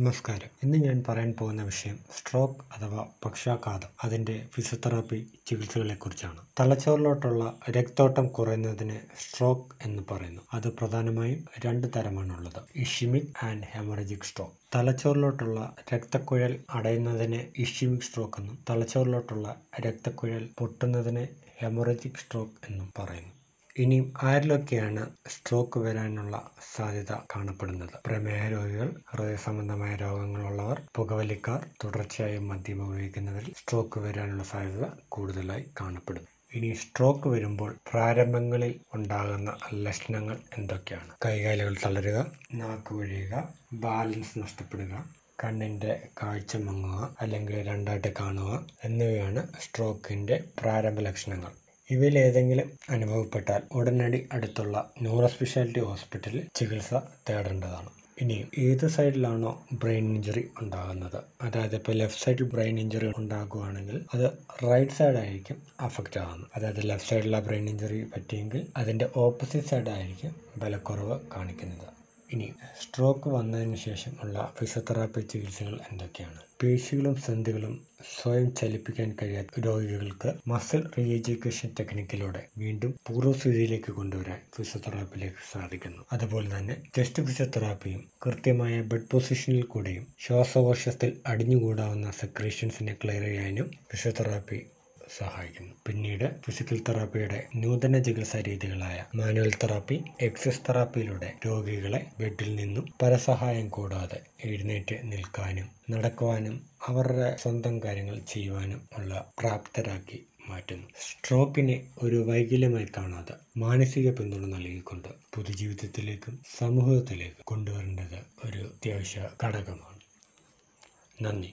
നമസ്കാരം. ഇന്ന് ഞാൻ പറയാൻ പോകുന്ന വിഷയം സ്ട്രോക്ക് അഥവാ പക്ഷാഘാതം. അതിന്റെ ഫിസിയോതെറാപ്പി ചികിത്സകളെക്കുറിച്ചാണ്. തലച്ചോറിലോട്ടുള്ള രക്തോട്ടം കുറയുന്നതിന് സ്ട്രോക്ക് എന്ന് പറയുന്നു. അത് പ്രധാനമായും രണ്ട് തരമാണുള്ളത്. Ischaemic and haemorrhagic stroke. തലച്ചോറിലോട്ടുള്ള രക്തക്കുഴൽ അടയുന്നതിന് ഇഷിമിക് സ്ട്രോക്ക് എന്നും തലച്ചോറിലോട്ടുള്ള രക്തക്കുഴൽ പൊട്ടുന്നതിന് ഹെമറജിക് സ്ട്രോക്ക് എന്നും പറയുന്നു. ഇനിയും ആരിലൊക്കെയാണ് സ്ട്രോക്ക് വരാനുള്ള സാധ്യത കാണപ്പെടുന്നത്? പ്രമേഹ രോഗികൾ ഹൃദയ സംബന്ധമായ രോഗങ്ങളുള്ളവർ പുകവലിക്കാർ തുടർച്ചയായി മദ്യം ഉപയോഗിക്കുന്നവരിൽ സ്ട്രോക്ക് വരാനുള്ള സാധ്യത കൂടുതലായി കാണപ്പെടുന്നു. ഇനി സ്ട്രോക്ക് വരുമ്പോൾ പ്രാരംഭങ്ങളിൽ ഉണ്ടാകുന്ന ലക്ഷണങ്ങൾ എന്തൊക്കെയാണ്? കൈകാലുകൾ തളരുക നാക്ക് വഴിയുക ബാലൻസ് നഷ്ടപ്പെടുക കണ്ണിന്റെ കാഴ്ച മങ്ങുക അല്ലെങ്കിൽ രണ്ടായിട്ട് കാണുക എന്നിവയാണ് സ്ട്രോക്കിന്റെ പ്രാരംഭ ലക്ഷണങ്ങൾ. ഇവയിൽ ഏതെങ്കിലും അനുഭവപ്പെട്ടാൽ ഉടനടി അടുത്തുള്ള ന്യൂറോ സ്പെഷ്യാലിറ്റി ഹോസ്പിറ്റലിൽ ചികിത്സ തേടേണ്ടതാണ്. ഇനി ഏത് സൈഡിലാണോ ബ്രെയിൻ ഇഞ്ചുറി ഉണ്ടാകുന്നത്? അതായത് ഇപ്പോൾ ലെഫ്റ്റ് സൈഡിൽ ബ്രെയിൻ ഇഞ്ചുറി ഉണ്ടാകുകയാണെങ്കിൽ അത് റൈറ്റ് സൈഡായിരിക്കും അഫക്റ്റ് ആകുന്നത് അതായത് ലെഫ്റ്റ് സൈഡിലെ ബ്രെയിൻ ഇഞ്ചുറി പറ്റിയെങ്കിൽ അതിന്റെ ഓപ്പോസിറ്റ് സൈഡ് ആയിരിക്കും ബലക്കുറവ് കാണിക്കുന്നത്. ഇനി സ്ട്രോക്ക് വന്നതിന് ശേഷം ഉള്ള ഫിസിയോതെറാപ്പി ചികിത്സകൾ എന്തൊക്കെയാണ്? പേശികളും സന്ധികളും സ്വയം ചലിപ്പിക്കാൻ കഴിയാത്ത രോഗികൾക്ക് മസിൽ റീഎഡ്യൂക്കേഷൻ ടെക്നിക്കിലൂടെ വീണ്ടും പൂർവസ്ഥിതിയിലേക്ക് കൊണ്ടുവരാൻ ഫിസിയോതെറാപ്പിയിലേക്ക് സാധിക്കുന്നു. അതുപോലെ തന്നെ ചെസ്റ്റ് ഫിസിയോതെറാപ്പിയും കൃത്യമായ ബെഡ് പൊസിഷനിൽ കൂടെയും ശ്വാസകോശത്തിൽ അടിഞ്ഞുകൂടാവുന്ന സെക്രീഷൻസിനെ ക്ലിയർ ചെയ്യാനും ഫിസിയോതെറാപ്പി സഹായിക്കുന്നു പിന്നീട് ഫിസിക്കൽ തെറാപ്പിയുടെ നൂതന ചികിത്സാ രീതികളായ മാനുവൽ തെറാപ്പി എക്സസ് തെറാപ്പിയിലൂടെ രോഗികളെ ബെഡിൽ നിന്നും പരസഹായം കൂടാതെ എഴുന്നേറ്റ് നിൽക്കാനും നടക്കുവാനും അവരുടെ സ്വന്തം കാര്യങ്ങൾ ചെയ്യുവാനും ഉള്ള പ്രാപ്തരാക്കി മാറ്റുന്നു. സ്ട്രോക്കിനെ ഒരു വൈകല്യമായി കാണാതെ മാനസിക പിന്തുണ നൽകിക്കൊണ്ട് പൊതുജീവിതത്തിലേക്കും സമൂഹത്തിലേക്കും കൊണ്ടുവരേണ്ടത് ഒരു അത്യാവശ്യ ഘടകമാണ്. നന്ദി.